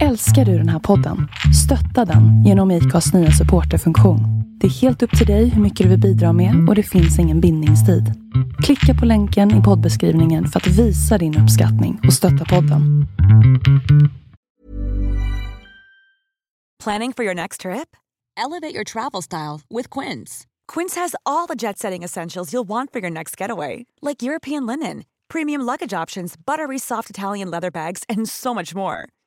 Älskar du den här podden? Stötta den genom IKAs nya supporterfunktion. Det är helt upp till dig hur mycket du vill bidra med och det finns ingen bindningstid. Klicka på länken i poddbeskrivningen för att visa din uppskattning och stötta podden. Planning for your next trip? Elevate your travel style with Quince. Quince has all the jet setting essentials you'll want for your next getaway, like European linen, premium luggage options, buttery soft Italian leather bags, and so much more.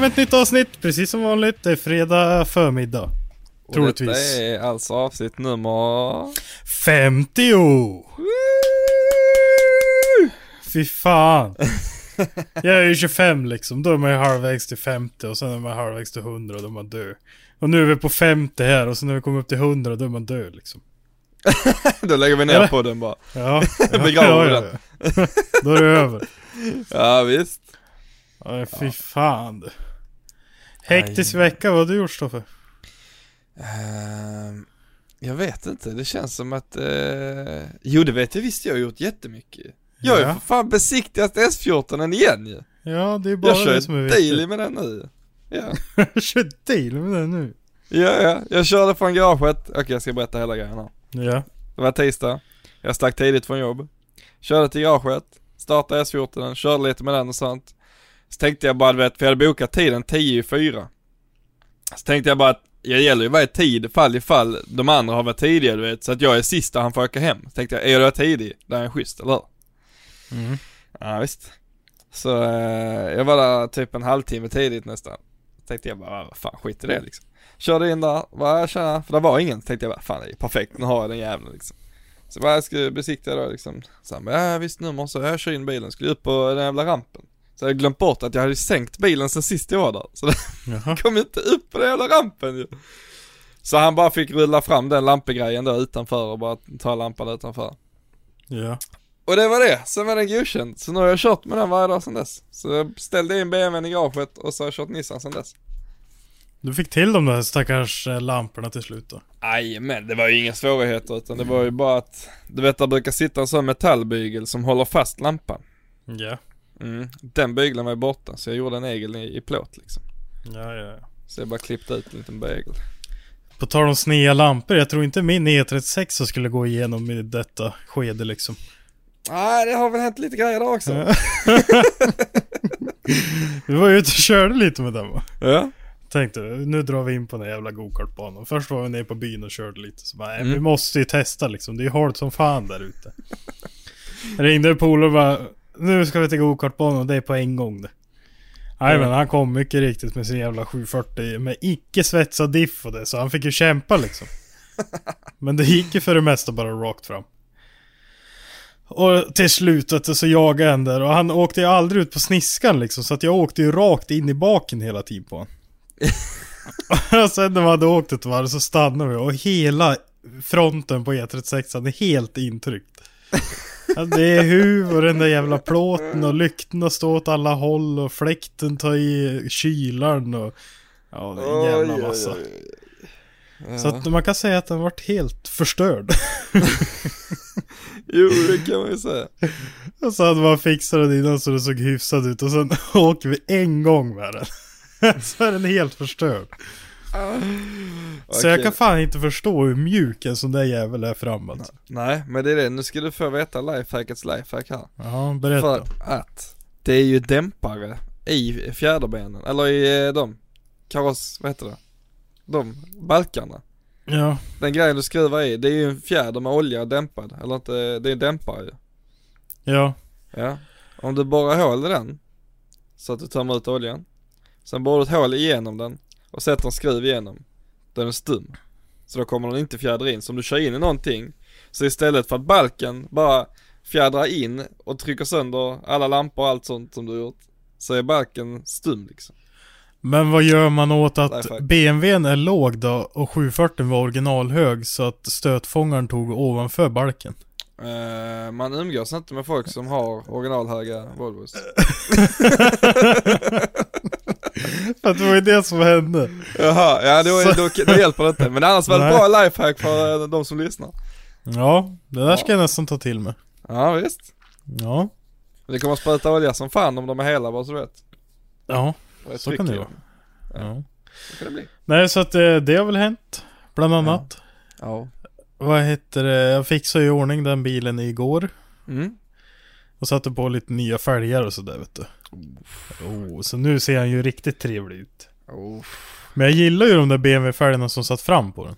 Med ett nytt avsnitt, precis som vanligt. Det är fredag förmiddag. Och detta Troligtvis. är alltså avsnitt nummer... 50! Fy fan. Jag är ju 25 liksom, då är man ju halvvägs till 50 och sen är man halvvägs till 100 och då är man död. Och nu är vi på 50 här och sen när vi kommer upp till 100 då är man död liksom. Då lägger vi ner Eller? på den bara. Ja. ja, Begraver ja, den. ja. Då är det över. Ja visst. Ja, fy fan du. Hektisk vecka, vad har du gjort Stoffe? Ehm, jag vet inte, det känns som att... eh, jo det vet jag visst, jag har gjort jättemycket. Jag har ju Ja. för fan besiktigat S14 igen ju. Ja, det är bara Jag det som är kör daily viktigt. med den nu. Ja. Jag kör deal med det nu. ja, ja, jag körde från garaget. Okej jag ska berätta hela grejen här. Ja. Det var tisdag. Jag stack tidigt från jobb. Körde till garaget. Startade S14, körde lite med den och sånt. Så tänkte jag bara, du vet, för jag hade bokat tiden 10 i 4. Så tänkte jag bara att jag gäller ju varje tid, fall i fall de andra har varit tidiga du vet. Så att jag är sista han får åka hem. Så tänkte jag, är jag tidig, då är jag schysst, eller? Mm. Ja visst. Så eh, jag var där typ en halvtimme tidigt nästan. Så tänkte jag bara, vad fan skit i det liksom. Körde in där, bara tjena, för det var ingen. Så tänkte jag bara, fan det är perfekt, nu har jag den jäveln liksom. Så bara jag skulle besikta då liksom. Så han bara, ja visst nummer, så jag kör in bilen, skulle upp på den jävla rampen. Så jag hade glömt bort att jag hade sänkt bilen sen sist jag var där. Så Jaha. kom inte upp på den jävla rampen ju. Så han bara fick rulla fram den lampegrejen då utanför och bara ta lampan utanför. Ja. Och det var det, sen var den godkänd. Så nu har jag kört med den varje dag sedan dess. Så jag ställde in BMWn i garaget och så har jag kört Nissan sedan dess. Du fick till de där stackars eh, lamporna till slut då? Aj, men det var ju inga svårigheter utan det var ju bara att, du vet det brukar sitta en sån metallbygel som håller fast lampan. Ja. Mm. Den bygeln var ju borta så jag gjorde en egel i, i plåt liksom. Ja, ja, ja. Så jag bara klippte ut en liten begel. På tal om sneda lampor, jag tror inte min E36 skulle gå igenom i detta skede liksom. Nej, det har väl hänt lite grejer där också. Ja. Vi var ju ute och körde lite med den va? Ja. Tänkte, nu drar vi in på den jävla gokartbanan. Först var vi nere på byn och körde lite, så bara, Mm. vi måste ju testa liksom. Det är ju halt som fan där ute. Ringde polare och bara, nu ska vi till gokartbanan och det är på en gång det. Nej men han kom mycket riktigt med sin jävla 740 med icke svetsad diff och det, så han fick ju kämpa liksom. Men det gick ju för det mesta bara rakt fram. Och till slutet så jagade jag en där och han åkte ju aldrig ut på sniskan liksom så att jag åkte ju rakt in i baken hela tiden på honom. och sen när man hade åkt ett varv så stannade vi och hela fronten på E36 är helt intryckt. Ja, det är huv och den där jävla plåten och lyktorna står åt alla håll och fläkten tar i kylaren och... Ja, det är en jävla Oj, massa. oj, oj. Så att man kan säga att den varit helt förstörd. Jo, det kan man ju säga. och så hade man fixat den innan så det såg hyfsat ut och sen åker vi en gång med den. så är den helt förstörd. Så jag kan fan inte förstå hur mjuk en sån där jävel är fram alltså. Nej, men det är det. Nu ska du få veta lifehackets lifehack här. Ja, berätta. För att det är ju dämpare i fjäderbenen, eller i eh, de, kaross, vad heter det? De balkarna. Ja, Den grejen du skruvar i, det är ju en fjäder med olja dämpad, eller inte, det är en dämpare ju. ja. Ja. Om du borrar hål i den, så att du tömmer ut oljan. Sen borrar du ett hål igenom den och sätter en skruv igenom. Då är den stum. Så då kommer den inte fjädra in. Så om du kör in i någonting, så istället för att balken bara fjädrar in och trycker sönder alla lampor och allt sånt som du gjort. Så är balken stum liksom. Men vad gör man åt att. BMWn är låg då och 740 var originalhög så att stötfångaren tog ovanför balken? Eh, man umgås inte med folk som har originalhöga Volvos. För att det var ju det som hände. Jaha, ja då, är, då, då hjälper det inte. Men annars var det Nej. bra lifehack för eh, de som lyssnar. Ja, det där ska jag nästan ta till mig. Ja visst. Ja, Det kommer att spruta olja som fan om de är hela bara så du vet. ja, ett Så tryck kan det vara. dem. ja. Så kan det bli. Nej, så att det, det har väl hänt. Bland annat. Ja. Vad heter det? Jag fixade i ordning den bilen igår. Mm. Och satte på lite nya fälgar och sådär vet du. Oh, så nu ser han ju riktigt trevlig ut. Oh. Men jag gillar ju de där BMW-fälgarna som satt fram på den.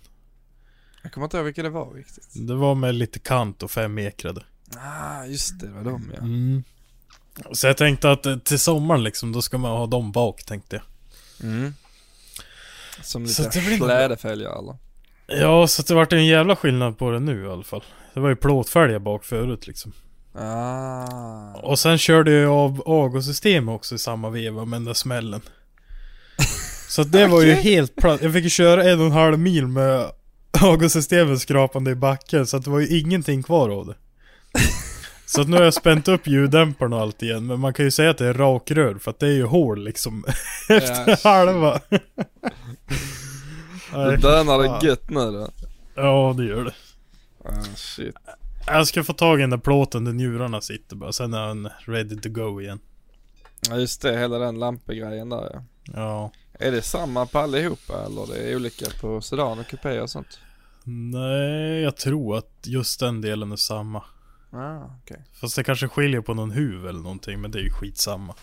Jag kommer inte ihåg vilka det var riktigt. Det var med lite kant och fem ekrade. Ah, just det, det var de ja. Mm. Så jag tänkte att eh, till sommaren liksom, då ska man ha dem bak tänkte jag. Mm. Som lite flädefälgar eller? Ja, så det vart en jävla skillnad på det nu i alla fall. Det var ju plåtfälgar bak förut liksom. Ah. Och sen körde jag av avgassystemet också i samma veva med den där smällen. Så det var ju helt platt. Jag fick ju köra en och en halv mil med avgassystemet skrapande i backen så det var ju ingenting kvar av det. Så att nu har jag spänt upp ljuddämparen och allt igen men man kan ju säga att det är rakrör för att det är ju hål liksom efter Ja, halva. Du Nej, dönar fan. det gött nu då. Ja det gör det. Ah, shit. Jag ska få tag i den där plåten där njurarna sitter bara, sen är han ready to go igen. Ja just det, hela den lampegrejen där ja. Ja. Är det samma på allihopa eller det är olika på sedan och kupé och sånt? Nej, jag tror att just den delen är samma. Ah, okej. Fast det kanske skiljer på någon huv eller någonting, men det är ju skitsamma.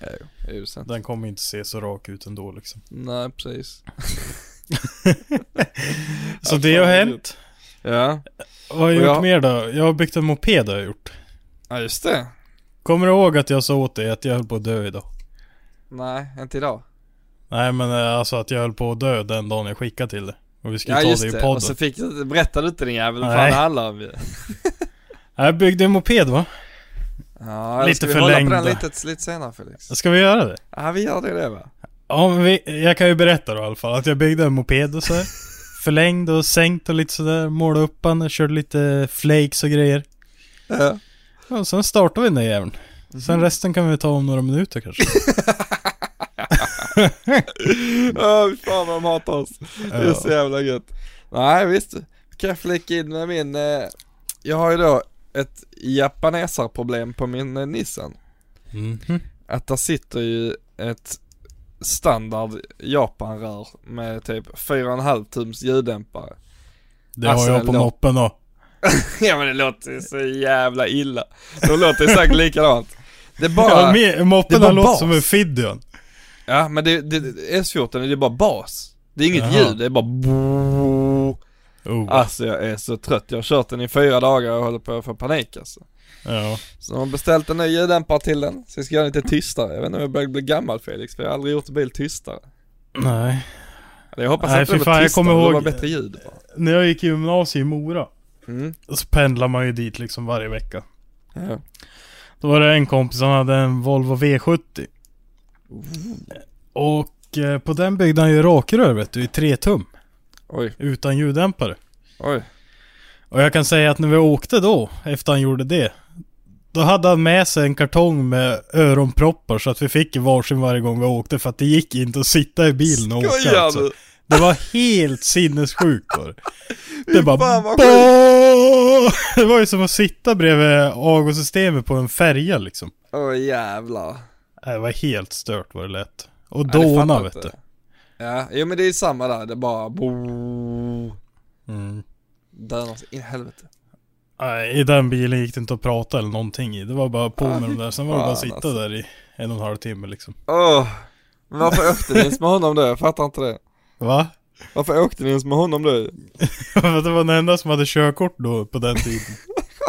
Ja, jo, det är ju sant. Den kommer inte se så rak ut ändå liksom. Nej, precis. Så det har hänt. Ja, Vad har jag gjort jag- mer då? Jag har byggt en moped har jag gjort. ja just det. Kommer du ihåg att jag sa åt dig att jag höll på att dö idag? Nej, inte idag. Nej men eh, alltså att jag höll på att dö den dagen jag skickade till dig. Och vi skulle Ja ta just det i podden. och så fick du, berättade du inte din jävel vad fan det handlar om ju. Jag byggde en moped va? Ja, Lite ska vi hålla på den lite, lite senare Felix? Ska vi göra det? Ja vi gör det, det va? Ja, men vi, jag kan ju berätta då i alla fall att jag byggde en moped och så. Förlängd och sänkt och lite sådär. Målade upp den, körde lite flakes och grejer. Ja. Och sen startade vi den där jäveln. Sen Mhm. resten kan vi ta om några minuter kanske. Ja fy fan vad de hatar oss. Det är så jävla gött. Nej visst, kan jag flika in med min, eh, jag har ju då ett japanesarproblem på min eh, Nissan. Mhm. Att där sitter ju ett standard Japanrör med typ 4,5 tums ljuddämpare. Det Alltså, har jag på moppen då. ja men det låter ju så jävla illa. De låter ju säkert likadant. Det är bara, Ja, ja, moppen det är låtit bas. som en Fidion. men det, det, S14 är ju bara bas. Det är inget Jaha. ljud, det är bara. Oh. Alltså jag är så trött, jag har kört den i fyra dagar och håller på att få panik alltså. Ja. Så de har beställt en ny ljuddämpare till den, så jag ska göra den lite tystare. Jag vet inte om jag börjar bli gammal Felix, för jag har aldrig gjort bil tystare. Nej. Jag hoppas Nej, att det var tystare, det ihåg- var bättre ljud bara. När jag gick i gymnasiet i Mora. Mm. Så pendlar man ju dit liksom varje vecka. Ja. Då var det en kompis som hade en Volvo V70. Och eh, på den byggde han ju rakrör vet du, i 3 tum. Oj, Utan ljuddämpare. oj. Och jag kan säga att när vi åkte då, efter han gjorde det. Då hade han med sig en kartong med öronproppar så att vi fick varsin varje gång vi åkte för att det gick inte att sitta i bilen och åka alltså. Det var helt sinnessjukt var det. Bara! Det var ju som att sitta bredvid avgassystemet på en färja liksom. Åh jävlar. Det var helt stört vad det lät. Och dåna vet du. Ja, jo men det är samma där, det är bara bo... Mm. Dönar sig in i helvete. Nej, i den bilen gick det inte att prata eller någonting i. Det var bara på Ah, med fy de där. Sen var det bara att sitta alltså. där i en och en halv timme liksom. Åh! Men varför åkte ni ens med honom då? Jag fattar inte det. Va? Varför åkte ni ens med honom då? det var den enda som hade körkort då på den tiden.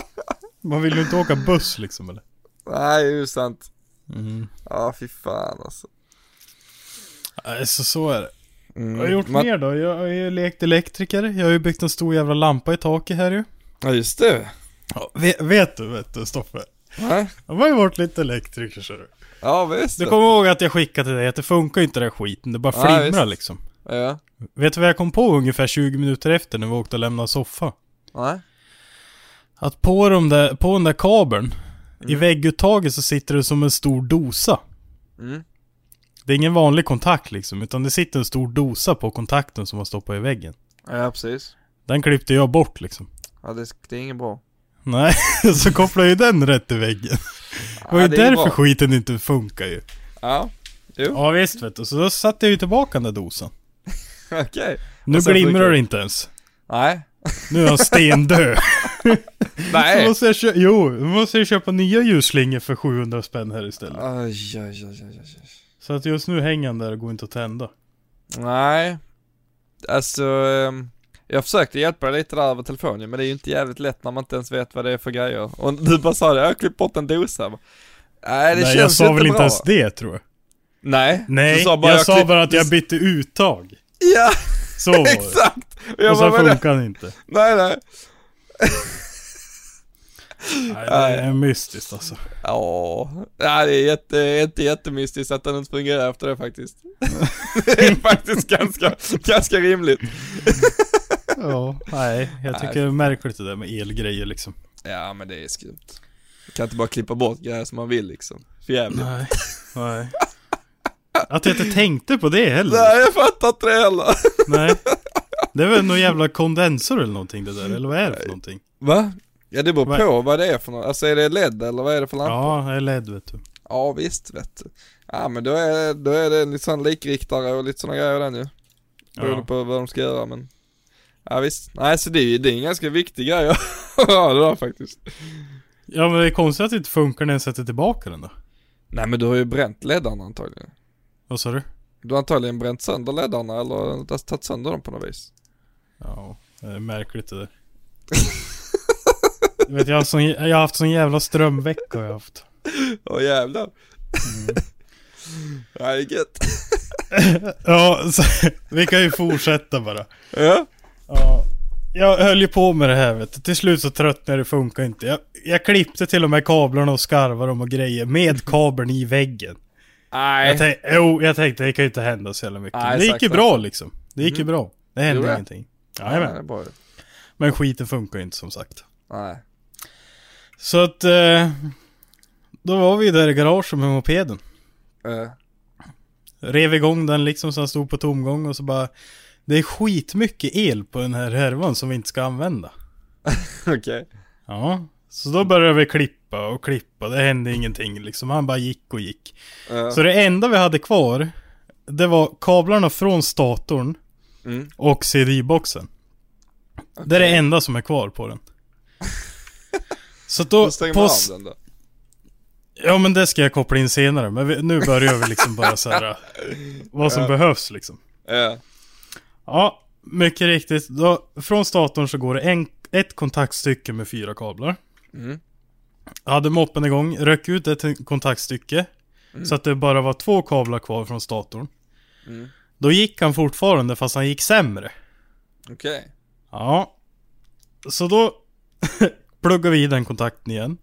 Man vill ju inte åka buss liksom eller? Nej, det är ju sant. Mm. Ja, fy fan alltså. Nej, så så är det. Mm. Vad har jag gjort Man- mer då? Jag har ju lekt elektriker. Jag har ju byggt en stor jävla lampa i taket här ju. Ja, just det. Ja, vet, vet du, vet du Stoffe? Nej. Jag har ju varit lite elektriker så du. Ja, visst. Du kommer ihåg att jag skickade till dig att det funkar ju inte den skiten. Det bara Ja, flimrar visst. liksom. Ja. Vet du vad jag kom på ungefär 20 minuter efter när vi åkte och lämnade soffa? Nej. Att på, de där, på den där kabeln, i Mm. vägguttaget så sitter det som en stor dosa. Mm. Det är ingen vanlig kontakt liksom, utan det sitter en stor dosa på kontakten som man stoppar i väggen. Ja, precis. Den klippte jag bort liksom. Ja, det, det är inget bra. Nej, så kopplade ju den rätt i väggen. Det var ju Ja, det är därför skiten inte funkar ju. Ja. Jo, Ja visst vet du, så då satte jag ju tillbaka den där dosan. okej. Nu Och sen glimrar det inte ens. Nej. Nu är han stendöd. Så Nej. måste jag kö- jo, nu måste jag köpa nya ljusslingor för 700 spänn här istället. Aj, aj, aj, aj, aj. Så att just nu hänger han där och går inte att tända. Nej. Alltså, ehm, jag försökte hjälpa dig lite där över telefonen, men det är ju inte jävligt lätt när man inte ens vet vad det är för grejer. Och du bara sa det, jag har klippt bort en dosa. Nej, det Nej, känns jag sa inte väl inte bra. ens det tror jag. Nej. Nej, sa jag, sa klipp- bara att jag bytte uttag. Ja, Så var det. exakt! Och jag Och så bara, det- funkar han inte. Nej, nej. Nej, det är mystiskt alltså. Ja, ja, det är jätte, inte jättemystiskt att den inte fungerar efter det faktiskt. det är faktiskt ganska, ganska rimligt. Ja, nej, jag tycker det är märkligt det där med elgrejer liksom. Ja, men det är skumt. Man kan inte bara klippa bort grejer som man vill liksom. För jävligt. Nej, nej. Att jag inte tänkte på det heller. Nej, jag fattar inte det heller. Nej. Det är väl någon jävla kondensor eller någonting det där, eller vad är det för någonting? Va? Ja, det beror på vad det är för något. Alltså är det LED eller vad är det för lampa? Ja, det är LED vet du. Ja, visst vet du. Ja, men då är, då är det lite sån likriktare och lite såna grejer den ju. Beroende Ja. på vad de ska göra men. Ja visst. Nej, så det är, det är en ganska viktig grej att ha det där faktiskt. Ja men det är konstigt att det inte funkar när jag sätter tillbaka den då. Nej men du har ju bränt leddarna antagligen. Vad sa du? Du har antagligen bränt sönder leddarna eller tagit sönder dem på något vis. Ja, det är märkligt det där. Du vet, jag har, sån, jag har haft sån jävla strömvecka jag haft. Åh jävlar. Mm. Ja, det är gött. Ja, så, vi kan ju fortsätta bara. Ja. Ja, jag höll ju på med det här vet du. Till slut så tröttnade det, funkar inte. Jag, jag klippte till och med kablarna och skarvar dem och grejer med kabeln i väggen. Jag, Nej. tänk, jo, jag tänkte det kan ju inte hända så jävla mycket. Nej, det gick ju bra liksom. Det gick ju Mhm. bra. Det hände det? ingenting. Jajamän. Men skiten funkar ju inte som sagt. Nej. Så att... Eh, då var vi där i garaget med mopeden. Uh, Rev igång den liksom så den stod på tomgång och så bara... Det är skitmycket el på den här härvan som vi inte ska använda. Okej. Ja, så då började vi klippa och klippa. Det hände ingenting liksom. Han bara gick och gick. Uh, Så det enda vi hade kvar, det var kablarna från statorn mm. och CD-boxen. Det är det enda som är kvar på den. Så då, Då stänger på, man av den då. ja men det ska jag koppla in senare. Men vi, nu börjar vi liksom bara så här vad som Ja. behövs liksom. Ja. Ja, mycket riktigt. Då, från statorn så går det en, ett kontaktstycke med fyra kablar. Mm. Jag hade moppen igång, rök ut ett kontaktstycke. Så att det bara var två kablar kvar från statorn. Mm. Då gick han fortfarande fast han gick sämre. Okej. Ja. Så då pluggade vi i den kontakten igen.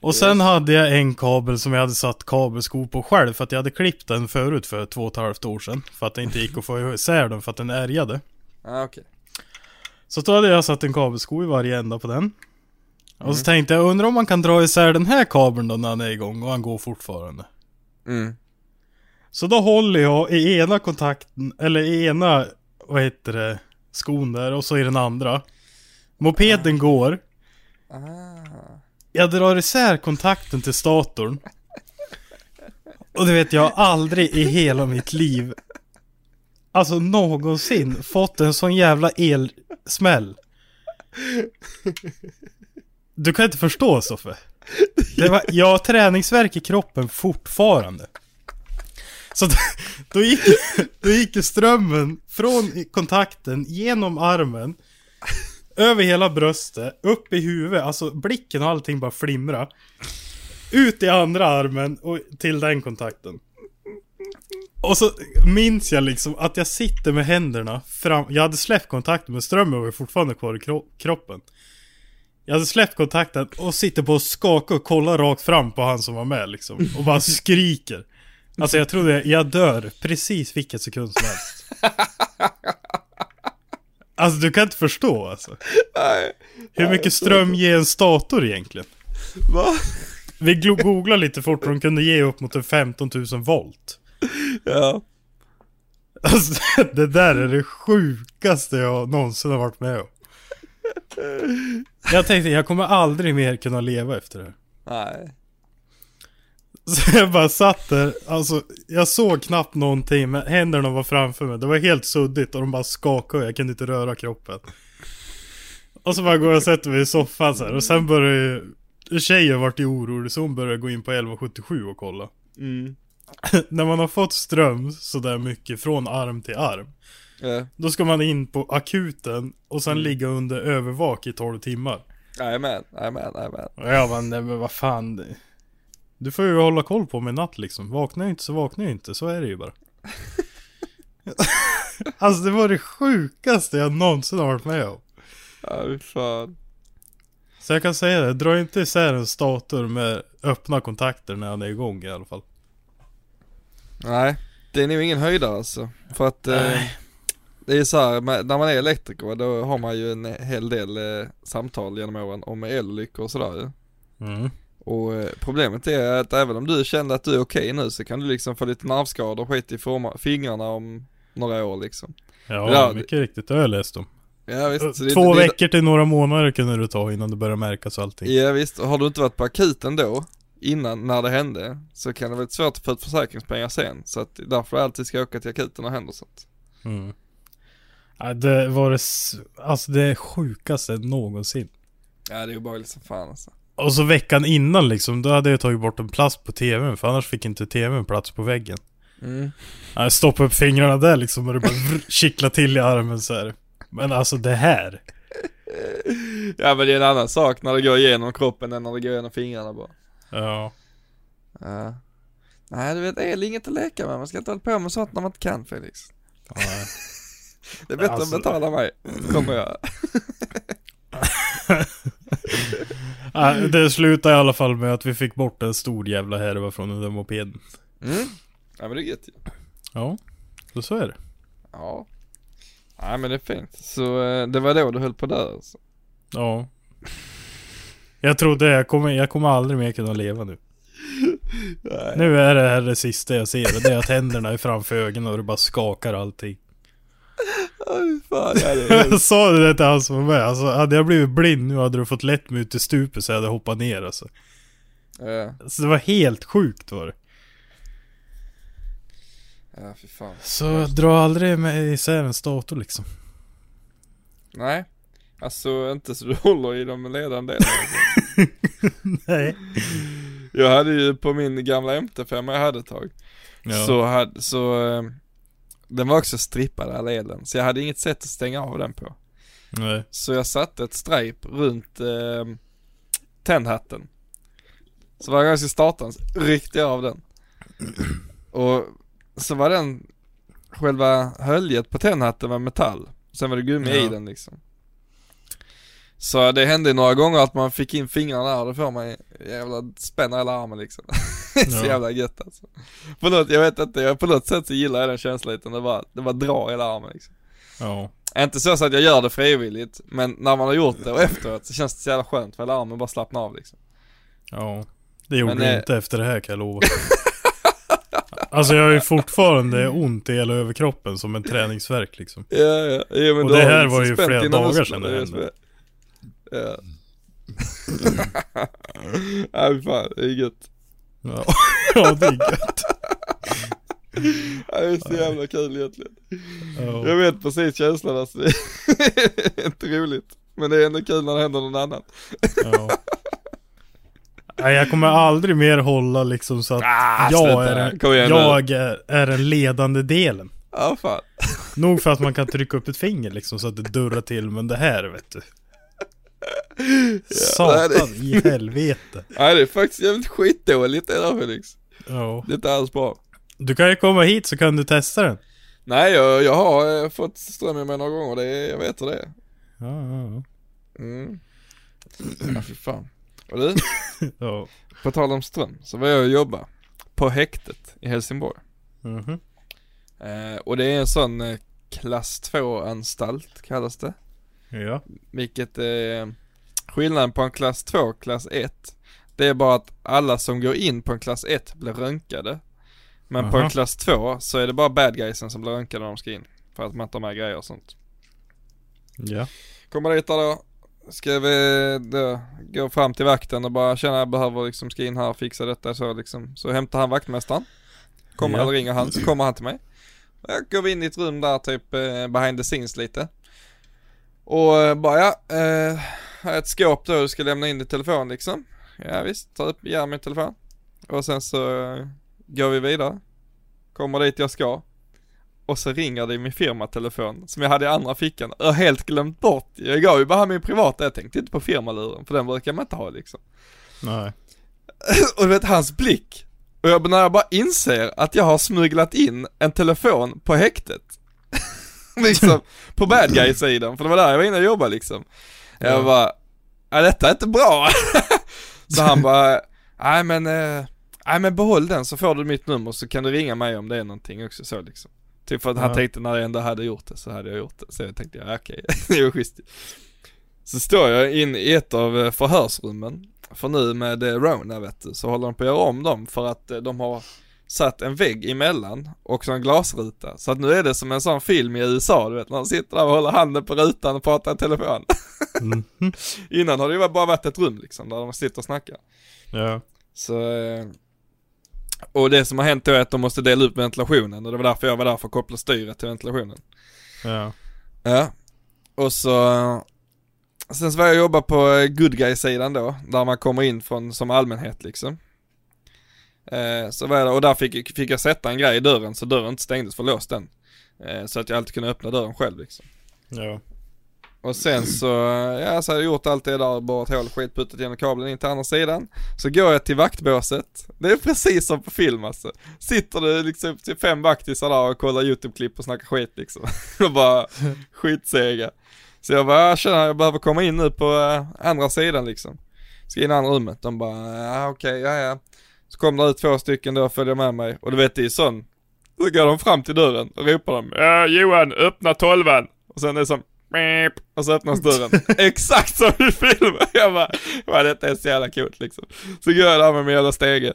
Och sen hade jag en kabel som jag hade satt kabelskor på själv för att jag hade klippt den förut för två och ett halvt år sedan. För att det inte gick att få isär den för att den ärgade. Ja, okej. Så då hade jag satt en kabelsko i varje ända på den. Och så tänkte jag, undrar om man kan dra isär den här kabeln då när han är igång och han går fortfarande. Mm. Så då håller jag i ena kontakten, eller i ena, vad heter det, skon där och så i den andra. Mopeden går. Ah. Jag drar isär kontakten till statorn. Och du vet, jag har aldrig i hela mitt liv, alltså någonsin, fått en sån jävla elsmäll. Du kan inte förstå Soffe. Det var, jag har träningsvärk i kroppen fortfarande. Så då, då, gick, då gick strömmen från kontakten genom armen över hela bröstet, upp i huvudet, alltså blicken och allting bara flimra. Ut i andra armen och till den kontakten. Och så minns jag liksom att jag sitter med händerna fram, jag hade släppt kontakten men strömmen var ju fortfarande kvar i kro kroppen. Jag hade släppt kontakten och sitter på och skakar och kollar rakt fram på han som var med liksom. Och bara skriker. Alltså jag trodde jag dör precis vilken sekund som helst. Alltså du kan inte förstå alltså. Nej. Hur mycket ström ger en stator egentligen? Va? Vi googlade lite fort och de kunde ge upp mot en 15 000 volt. Ja. Alltså det där är det sjukaste jag någonsin har varit med om. Jag tänkte jag kommer aldrig mer kunna leva efter det här. Nej. Så jag bara satt där, alltså jag såg knappt någonting men händerna var framför mig. Det var helt suddigt och de bara skakade och jag kunde inte röra kroppen. Och så bara går jag och sätter mig i soffan så här och sen börjar ju Tjejen vart ju orolig så hon började gå in på 1177 och kolla. Mm. När man har fått ström sådär mycket från arm till arm. Ja. Då ska man in på akuten och sen ligga under övervak i 12 timmar. Jajamän, jajamän, jajamän. Och jag bara, nej men vad fan. Du får ju hålla koll på mig natt liksom. Vaknar jag inte så vaknar jag inte. Så är det ju bara. alltså det var det sjukaste jag någonsin har varit med om. Ja, fan. Så jag kan säga det, dra inte isär en stator med öppna kontakter när han är igång i alla fall. Nej, det är nog ingen höjdare alltså. För att eh, det är så här, med- när man är elektriker då har man ju en hel del eh, samtal genom åren om elolyckor och sådär ju. Mm. Och eh, problemet är att även om du känner att du är okej nu så kan du liksom få lite nervskador och skit i fingrarna om några år liksom. Ja, Ja, det- mycket riktigt. Det har jag läst om. Ja visst. det- Två det- veckor till några månader kunde du ta innan det börjar märkas och allting. Ja visst, och har du inte varit på akuten då, innan, när det hände, så kan det vara svårt att få ut försäkringspengar sen. Så att därför är det alltid ska åka till akuten och händer sånt. Mm. Ja, det var det, alltså det sjukaste någonsin. Ja det är obehagligt som fan alltså. Och så veckan innan liksom, då hade jag tagit bort en plast på tvn för annars fick inte tvn plats på väggen. Mm. Jag stoppade upp fingrarna där liksom och det bara kittla till i armen så här. Men alltså det här. Ja men det är en annan sak när det går igenom kroppen än när det går igenom fingrarna bara. Ja. Ja. Nej du vet, el är inget att leka med, man ska inte hålla på med sånt när man inte kan Felix. Nej. Det är bättre Alltså- att betala mig, kommer jag. Ja, det slutade i alla fall med att vi fick bort en stor jävla härva från den där mopeden. Mm. Ja men det är gött ju. Ja, så så är det. Ja. Nej men det är fint. Så eh, det var då du höll på där alltså. Ja. Jag trodde jag kommer, jag kommer aldrig mer kunna leva nu. Nej. Nu är det här det sista jag ser. Det är att händerna är framför ögonen och det bara skakar allting. Oj, fan, ja, det är Jag sa det till han som var med. Alltså, hade jag blivit blind nu hade du fått lätt mig ut i stupet så jag hade hoppat ner alltså. Ja, Så det var helt sjukt var det. ja fy fan. Så dra aldrig med isär en dator liksom. Nej, alltså inte så du håller i de ledande delarna. Nej. Jag hade ju på min gamla MT5 jag hade ett tag. Ja. Så, hade, så eh, den var också strippad all elen. Så jag hade inget sätt att stänga av den på. Nej. Så jag satte ett strejp runt eh, tändhatten. Så varje gång jag skulle starta den så ryckte jag av den. Och så var den, själva höljet på tändhatten var metall. Sen var det gummi i Ja. den liksom. Så det hände några gånger att man fick in fingrarna där och då får man jävla spänna hela armen liksom. Det är så jävla gött alltså. På något, jag vet inte, jag, på något sätt så gillar jag den känslan lite, det bara, det bara drar hela armen liksom. Ja. Inte så, så att jag gör det frivilligt, men när man har gjort det och efteråt så känns det så jävla skönt för hela armen bara slappnar av liksom. Ja. Det gjorde Men, det eh, inte efter det här kan jag lova. alltså jag har ju fortfarande ont i hela överkroppen som en träningsvärk liksom. Ja, ja, ja men Och det här liksom var ju flera dagar sedan det hände. Ja. fy fan, det är gött. Ja, ja det är gött. Ja, det är så jävla kul egentligen. Ja. Jag vet precis känslan alltså. Det är inte roligt. Men det är ändå kul när det händer någon annan. Ja. Nej, jag kommer aldrig mer hålla liksom så att Ah, jag, är, igen jag är, är den ledande delen. Ja fan. Nog för att man kan trycka upp ett finger liksom så att det durrar till, men det här vet du. Satan i helvete. Nej det är faktiskt jävligt skitdåligt det där Felix. Ja. Det är inte alls bra. Du kan ju komma hit så kan du testa den. Nej jag, jag har eh, fått ström i mig några gånger, det är, jag vet hur det är. Ja, ja, Mm. Ja fy fan. Och du, ja. på tal om ström, så var jag och jobba på häktet i Helsingborg. Mhm. Eh, och det är en sån eh, klass 2 anstalt kallas det. Ja. Vilket är skillnaden på en klass 2 och klass 1. Det är bara att alla som går in på en klass 1 blir röntgade. Men på Aha. en klass 2 så är det bara bad guysen som blir röntgade när de ska in. För att man har med grejer och sånt. Ja. Kommer dit då. Ska vi då gå fram till vakten och bara känna jag behöver liksom ska in här och fixa detta så liksom. Så hämtar han vaktmästaren. Kommer, Ja. eller ringer han så kommer han till mig. Jag går in i ett rum där typ eh, behind the scenes lite. Och eh, bara ja, eh, är ett skåp då du ska lämna in din telefon liksom. Ja visst, ta upp, ge min telefon. Och sen så eh, går vi vidare. Kommer dit jag ska. Och så ringer det i min firmatelefon som jag hade i andra fickan. Jag har helt glömt bort. Jag gav ju bara min privata, jag tänkte inte på firmaluren för den brukar man inte ha liksom. Nej. Och du vet hans blick. Och jag, när jag bara inser att jag har smugglat in en telefon på häktet. liksom, på bad guy-sidan, för det var där jag var inne och jobbade liksom. Jag Ja. bara, ja detta är inte bra. så han bara, nej men, eh, nej men behåll den så får du mitt nummer så kan du ringa mig om det är någonting också så liksom. Typ för att han Ja. tänkte när jag ändå hade gjort det så hade jag gjort det. Så jag tänkte, ja okej, det var schysst. Så står jag in i ett av eh, förhörsrummen. För nu med eh, Rona vet du, så håller de på att göra om dem för att de har satt en vägg emellan och så en glasruta. Så att nu är det som en sån film i USA du vet, när de sitter där och håller handen på rutan och pratar i telefon. Mhm. Innan har det ju bara varit ett rum liksom, där de sitter och snackar. Ja. Så, eh, och det som har hänt då är att de måste dela upp ventilationen och det var därför jag var där för att koppla styret till ventilationen. Ja. Ja. Och så, sen så var jag och jobba på eh, good guy-sidan då, där man kommer in från som allmänhet liksom. Eh, så var jag där, och där fick, fick jag sätta en grej i dörren så dörren inte stängdes för låst den. Eh, så att jag alltid kunde öppna dörren själv liksom. Ja. Och sen så, ja så hade jag gjort allt det där, borrat hål, skitputtat genom kabeln in till andra sidan. Så går jag till vaktbåset. Det är precis som på film alltså. Sitter det liksom till fem vaktisar där och kollar YouTube-klipp och snackar skit liksom. och bara skitsega. Så jag bara, jag känner jag behöver komma in nu på eh, andra sidan liksom. Ska in i andra rummet. De bara, ja okej, ja ja. Så kom det ut två stycken då och följde med mig. Och du vet det är sån. Så går de fram till dörren och ropar de, ja Johan, öppna tolvan. Och sen är det som, Beep. Och så öppnas dörren. Exakt som i filmen. Jag bara, wow, detta är så jävla coolt liksom. Så går jag där med min jävla stege.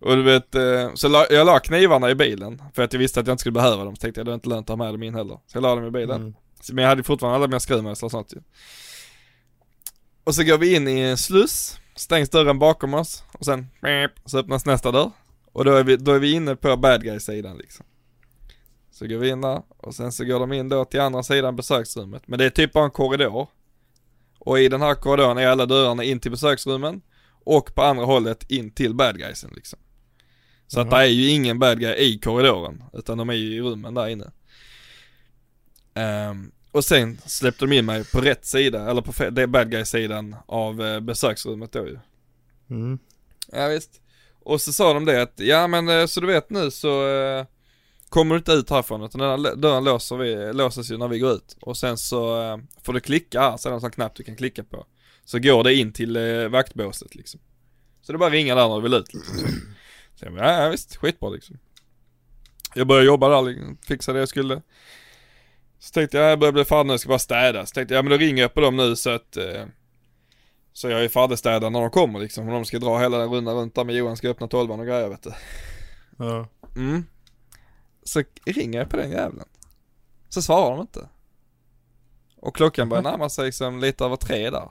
Och du vet, eh, så la, jag la knivarna i bilen. För att jag visste att jag inte skulle behöva dem. Så tänkte jag, det är inte lönt att ha med dem in heller. Så jag la dem i bilen. Mm. Så, men jag hade fortfarande alla mina skruvmejslar och sånt ju. Och så går vi in i en sluss. Stängs dörren bakom oss. Och sen, så öppnas nästa dörr. Och då är vi, då är vi inne på bad guy-sidan liksom. Så går vi in där och sen så går de in då till andra sidan besöksrummet. Men det är typ bara en korridor. Och i den här korridoren är alla dörrarna in till besöksrummen. Och på andra hållet in till bad guysen liksom. Så att det är ju ingen bad guy i korridoren. Utan de är ju i rummen där inne. Ehm, och sen släppte de in mig på rätt sida, eller på det bad guy-sidan av eh, besöksrummet då ju. Mm. Ja visst. Och så sa de det att, ja men eh, så du vet nu så eh, kommer du inte ut härifrån utan den här dörren låser vi, låses ju när vi går ut. Och sen så eh, får du klicka här, så är det en sån knapp du kan klicka på. Så går det in till eh, vaktbåset liksom. Så det bara ringa där när du vill ut liksom. Så jag bara, ja, ja visst, skitbra liksom. Jag började jobba där, liksom, fixa det jag skulle. Så tänkte jag, jag börjar bli färdig nu, ska bara städa. Så tänkte jag, ja men då ringer jag på dem nu så att eh, så jag är färdigstädad när de kommer liksom. Om de ska dra hela den rundan runt där med Johan ska öppna tolvan och grejer vet du. Ja. Mm. Så ringer jag på den jävlen. Så svarar de inte. Och klockan börjar närma sig liksom lite över tre där.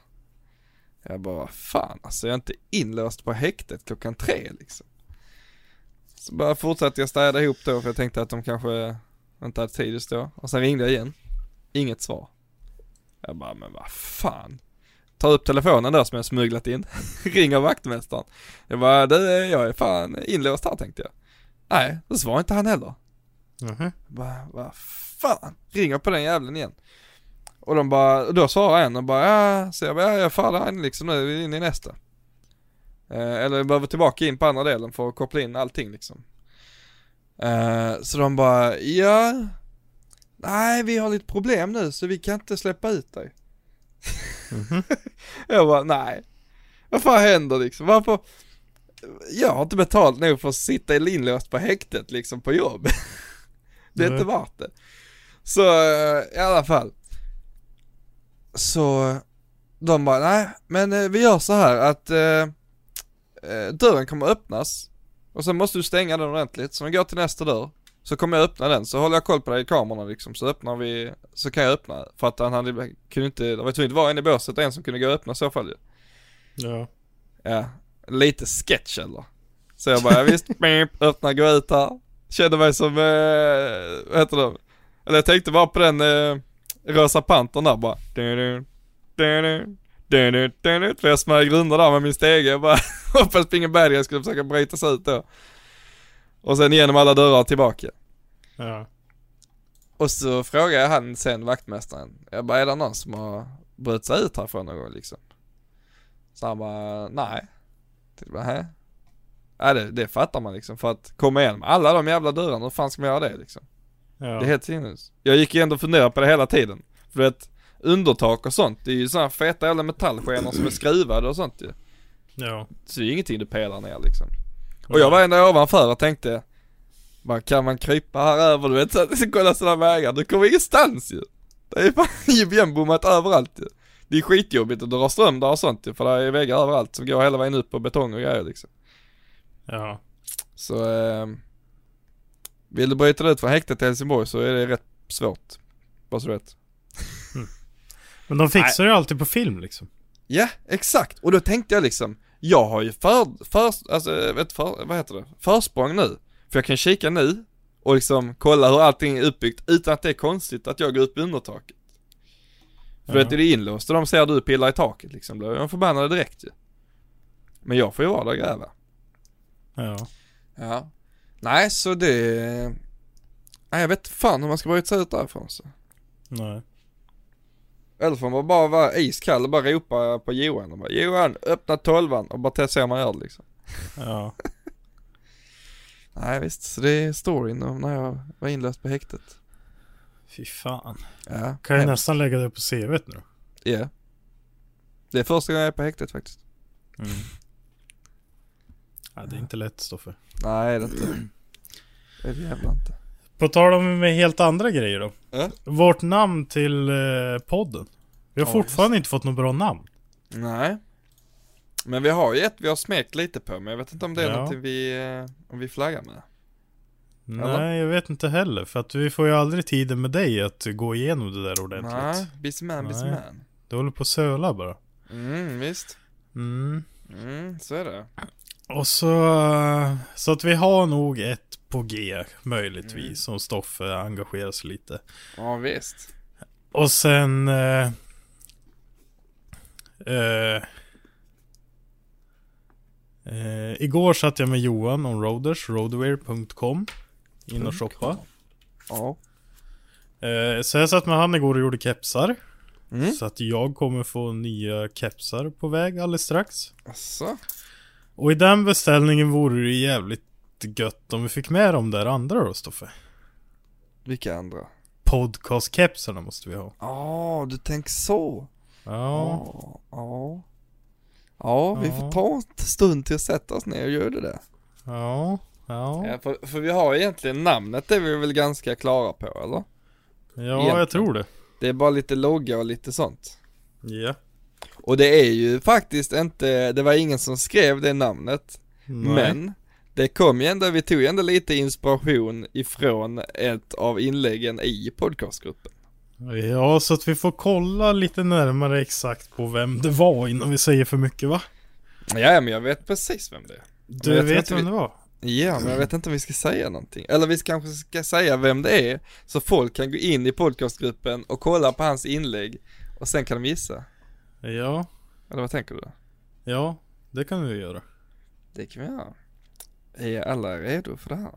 Jag bara, fan alltså jag är inte inlåst på häktet klockan tre liksom. Så bara fortsatte jag städa ihop då för jag tänkte att de kanske inte hade tid just då. Och sen ringde jag igen. Inget svar. Jag bara, men vad fan. Tar upp telefonen där som jag smugglat in. Ringer vaktmästaren. Jag bara, du, jag är fan inlåst här tänkte jag. Nej, då svarar inte han heller. Jag bara, vad fan. Ringer på den jävlen igen. Och de bara, då svarar en och bara, ja, så jag bara, ja, jag färdig här liksom nu, vi är inne i nästa. Eh, eller jag behöver tillbaka in på andra delen för att koppla in allting liksom. Eh, så de bara, ja, nej vi har lite problem nu så vi kan inte släppa ut dig. jag bara, nej. Vad fan händer liksom? Varför? Jag har inte betalt nog för att sitta inlåst på häktet liksom på jobb. det är Nej. inte värt det. Så eh, i alla fall. Så de bara, nej men eh, vi gör så här att dörren kommer öppnas och sen måste du stänga den ordentligt. Så vi går till nästa dörr. Så kommer jag öppna den, så håller jag koll på dig i kamerorna liksom, så öppnar vi, så kan jag öppna. För att han hade, kunde inte, det var att vara en i båset och en som kunde gå och öppna i så fall ju. Ja. Ja, lite sketch eller? Så jag bara, ja, visst, öppna, gå ut här. Kände mig som, eh, vad heter det? Eller jag tänkte bara på den eh, Rosa Pantern där bara. För jag smög runt där med min stege, jag bara hoppades på ingen bad guy skulle försöka bryta sig ut då. Och sen igenom alla dörrar tillbaka. Ja. Och så frågade jag han sen, vaktmästaren, jag bara är det någon som har brutit sig ut härifrån någon gång liksom? Så han bara, nej. Jag bara, hä? Ja det, det fattar man liksom, för att komma igenom alla de jävla dörrarna, hur fan ska man göra det liksom? Ja. Det är helt sinnes. Jag gick ju ändå och funderade på det hela tiden. För att undertak och sånt, det är ju sådana feta jävla metallskenor som är skruvade och sånt ju. ja. Så det är ju ingenting du pelar ner liksom. Och jag var ändå ovanför och tänkte, bara, kan man krypa här över du vet, så att så kolla sådana vägar, du kommer ingenstans ju. Det är fan igenbommat överallt ju. Det är skitjobbigt att dra ström där och sånt ju, för det är väggar överallt som går hela vägen upp på betong och grejer liksom. Ja. Så, eh, vill du bryta dig ut från häktet i Helsingborg så är det rätt svårt. Bara så du vet. Men de fixar ju alltid på film liksom. Ja, exakt. Och då tänkte jag liksom, jag har ju för, för alltså, vet, för, vad heter det? Försprång nu. För jag kan kika nu och liksom kolla hur allting är uppbyggt utan att det är konstigt att jag går upp under taket. För Ja. vet du, det är inlåst och de ser du pillar i taket liksom, då är de förbannade direkt ju. Men jag får ju vara där och gräva. Ja. Ja. Nej, så det... Nej, jag vet fan hur man ska bryta sig ut därifrån så. Nej. Får man bara vara iskall och bara ropa på Johan och bara Johan, öppna tolvan och bara testa man det liksom. Ja. Nej visst, så det är storyn om när jag var inlöst på häktet. Fy fan. Ja, Kan jag nästan lägga det på CVt nu? Ja. Det är första gången jag är på häktet faktiskt. Mm. Ja, det är inte lätt Stoffe. Nej det är inte. Det är det jävla inte. På tal om med helt andra grejer då. Ja. Vårt namn till eh, podden. Vi har Ja, fortfarande inte fått något bra namn. Nej. Men vi har ju ett vi har smekt lite på men jag vet inte om det är Ja. någonting vi, eh, om vi flaggar med. Eller? Nej, jag vet inte heller. För att vi får ju aldrig tiden med dig att gå igenom det där ordentligt. Nej, busy man, busy Nej. man. Du håller på att söla bara. Mm, visst. Mm. Mm, så är det. Och så... Så att vi har nog ett på G, möjligtvis. Som Stoffe engagerar sig lite. Ja, visst. Och sen... Eh, eh, eh, igår satt jag med Johan om Roaders, roadwear.com. In och shoppa. Ja. Eh, så jag satt med han igår och gjorde kepsar. Mm. Så att jag kommer få nya kepsar på väg alldeles strax. Asså? Och i den beställningen vore det jävligt gött om vi fick med de där andra då Stoffe. Vilka andra? Podcast-kepsarna måste vi ha. Ja, du tänker så. Ja. Ja. Ja. Ja, vi Ja. får ta en stund till att sätta oss ner och göra det där. Ja. Ja. Ja, för, för vi har egentligen namnet, det är vi väl ganska klara på, eller? Ja, Egentligen. jag tror det. Det är bara lite logga och lite sånt. Ja. Och det är ju faktiskt inte, det var ingen som skrev det namnet, Nej. men det kom ju ändå, vi tog ju ändå lite inspiration ifrån ett av inläggen i podcastgruppen. Ja, så att vi får kolla lite närmare exakt på vem det var innan vi säger för mycket va? Ja, men jag vet precis vem det är. Du vet inte vem vi- det var? Ja, men jag vet inte om vi ska säga någonting. Eller vi kanske ska säga vem det är, så folk kan gå in i podcastgruppen och kolla på hans inlägg och sen kan de gissa. Ja, Eller vad tänker du? ja, det kan vi göra. Det kan vi göra. Är alla redo för det här?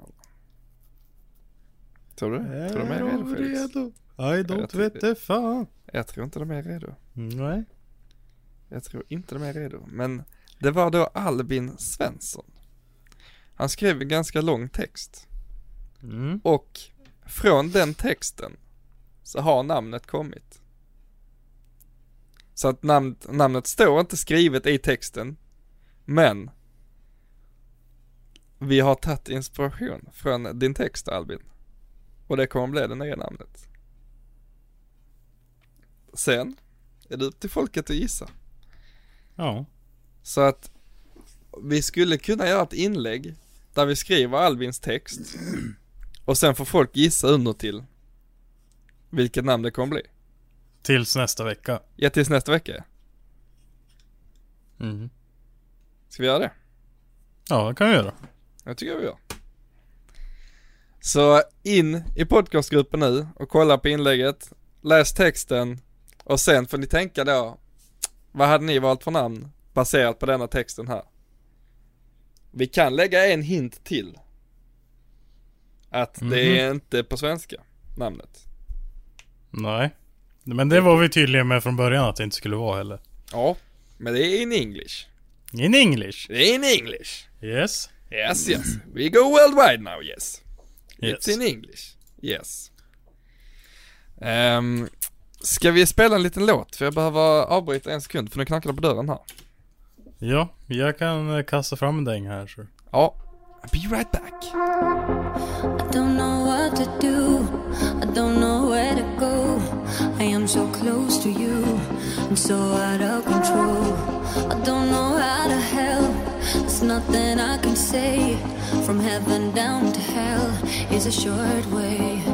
Tror du? tror du de är redo Felix? I Jag don't vete fan. Jag tror inte de är redo. Nej. Jag tror inte de är redo. Men det var då Albin Svensson. Han skrev en ganska lång text. Mm. Och från den texten så har namnet kommit. Så att namn, namnet står inte skrivet i texten, men vi har tagit inspiration från din text Albin. Och det kommer bli det nya namnet. Sen är det upp till folket att gissa. Ja. Så att vi skulle kunna göra ett inlägg där vi skriver Albins text och sen får folk gissa under till vilket namn det kommer bli. Tills nästa vecka. Ja, tills nästa vecka. Mm. Ska vi göra det? Ja, det kan vi göra. Jag tycker vi gör. Så in i podcastgruppen nu och kolla på inlägget, läs texten och sen får ni tänka då, vad hade ni valt för namn baserat på denna texten här? Vi kan lägga en hint till. Att det är inte på svenska, namnet. Nej. Men det var vi tydliga med från början att det inte skulle vara heller. Ja, men det är in English. In English. In English. Yes. Yes, yes. We go worldwide now, yes. Yes. It's in English. Yes. Um, ska vi spela en liten låt? För jag behöver avbryta en sekund för nu knackar det på dörren här. Ja, jag kan kasta fram en däng här så. Ja. Be right back. I don't know what to do. I don't know where to go. I am so close to you and so out of control. I don't know how to help. There's nothing I can say. From heaven down to hell is a short way.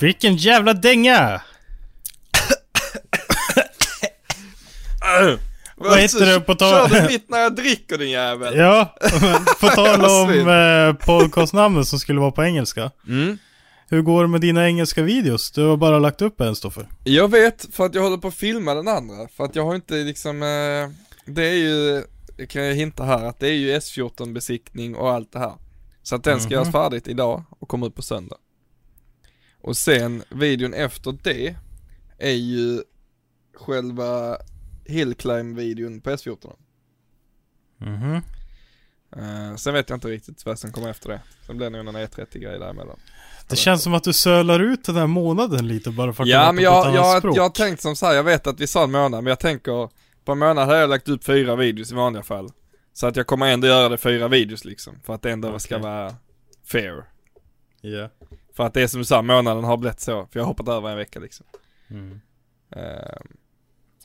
Vilken jävla dänga! Vad heter det på tal- Kör du mitt när jag dricker din jävel? Ja, men på tal om eh, podcastnamnet som skulle vara på engelska. Mm. Hur går det med dina engelska videos? Du har bara lagt upp en Stoffer. Jag vet för att jag håller på att filma den andra, för att jag har inte liksom, eh, det är ju, kan jag hinta här, att det är ju S14 besiktning och allt det här. Så att den ska göras färdigt idag och komma ut på söndag. Och sen videon efter det är ju själva Hillclimb-videon på S14. Mhm. Eh, sen vet jag inte riktigt vad som kommer efter det. Sen blir det nog någon E30-grej däremellan. Det känns som att du sölar ut den här månaden lite bara för att Ja men på ett jag, annat jag, jag har tänkt som så här, jag vet att vi sa en månad, men jag tänker På en månad har jag lagt upp fyra videos i vanliga fall Så att jag kommer ändå göra det fyra videos liksom, för att det ändå ska Okej. vara fair Ja. För att det är som du sa, månaden har blivit så, för jag har hoppat över en vecka liksom Mm. Ehm,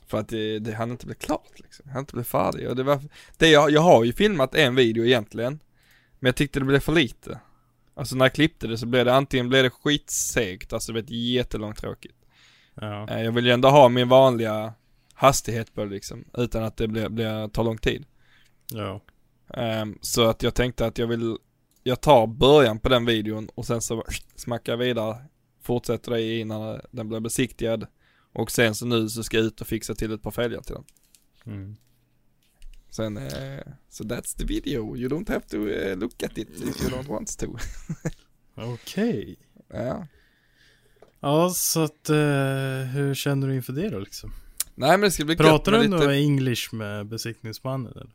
För att det, det hann inte bli klart liksom. Det hann inte bli färdigt. Och det var, det jag, jag har ju filmat en video egentligen. Men jag tyckte det blev för lite. Alltså när jag klippte det så blev det antingen blev det skitsegt, alltså det blev jättelångt tråkigt. Ja. Eh, Jag vill ju ändå ha min vanliga hastighet på det liksom, utan att det blir, blir, tar lång tid. Ja. Ehm, så att jag tänkte att jag vill, jag tar början på den videon och sen så smackar jag vidare, fortsätter det innan den blir besiktigad. Och sen så nu så ska jag ut och fixa till ett par fälgar till den. Mm. Sen, eh, so that's the video, you don't have to eh, look at it if you don't want to. Okej. ja. Ja, så att eh, hur känner du inför det då liksom? Nej men det ska bli Pratar du lite... något English med besiktningsmannen eller?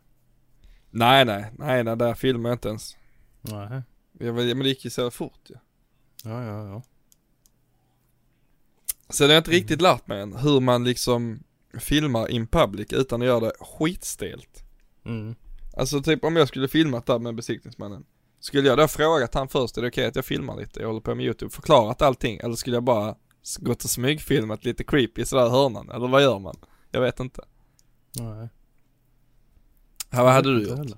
Nej nej, nej nej, där filmar jag inte ens. Nej. Jag, men det gick ju så fort ju. Ja, ja, ja. Sen har jag inte riktigt lärt mig än hur man liksom filmar in public utan att göra det skitstelt. Mm. Alltså typ om jag skulle filmat där med besiktningsmannen. Skulle jag då frågat han först, är det okej att jag filmar lite? Jag håller på med YouTube, förklarat allting. Eller skulle jag bara gått och smygfilmat lite creepy sådär i hörnan? Eller vad gör man? Jag vet inte. Nej. Ja, vad hade du gjort? heller.